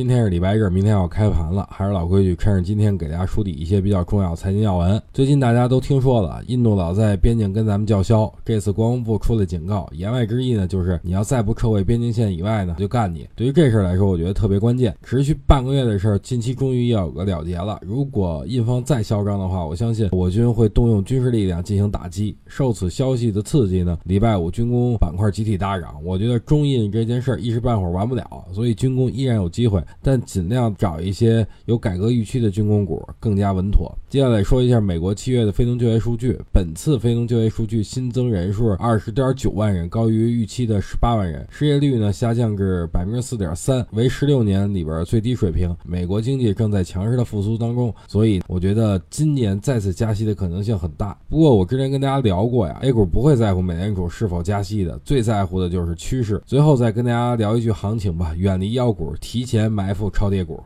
今天是礼拜日，明天要开盘了，还是老规矩，趁着今天给大家梳理一些比较重要财经要闻。最近大家都听说了，印度老在边境跟咱们叫嚣，这次国防部出了警告，言外之意呢，就是你要再不撤回边境线以外呢，就干你。对于这事儿来说，我觉得特别关键。持续半个月的事儿，近期终于要有个了结了。如果印方再嚣张的话，我相信我军会动用军事力量进行打击。受此消息的刺激呢，礼拜五军工板块集体大涨。我觉得中印这件事儿一时半会儿完不了，所以军工依然有机会。但尽量找一些有改革预期的军工股，更加稳妥。接下来说一下美国七月的非农就业数据。本次非农就业数据新增人数二十点九万人，高于预期的十八万人。失业率呢下降至百分之四点三，为十六年里边最低水平。美国经济正在强势的复苏当中，所以我觉得今年再次加息的可能性很大。不过我之前跟大家聊过呀，A 股不会在乎美联储是否加息的，最在乎的就是趋势。最后再跟大家聊一句行情吧，远离妖股，提前买埋伏。超跌股。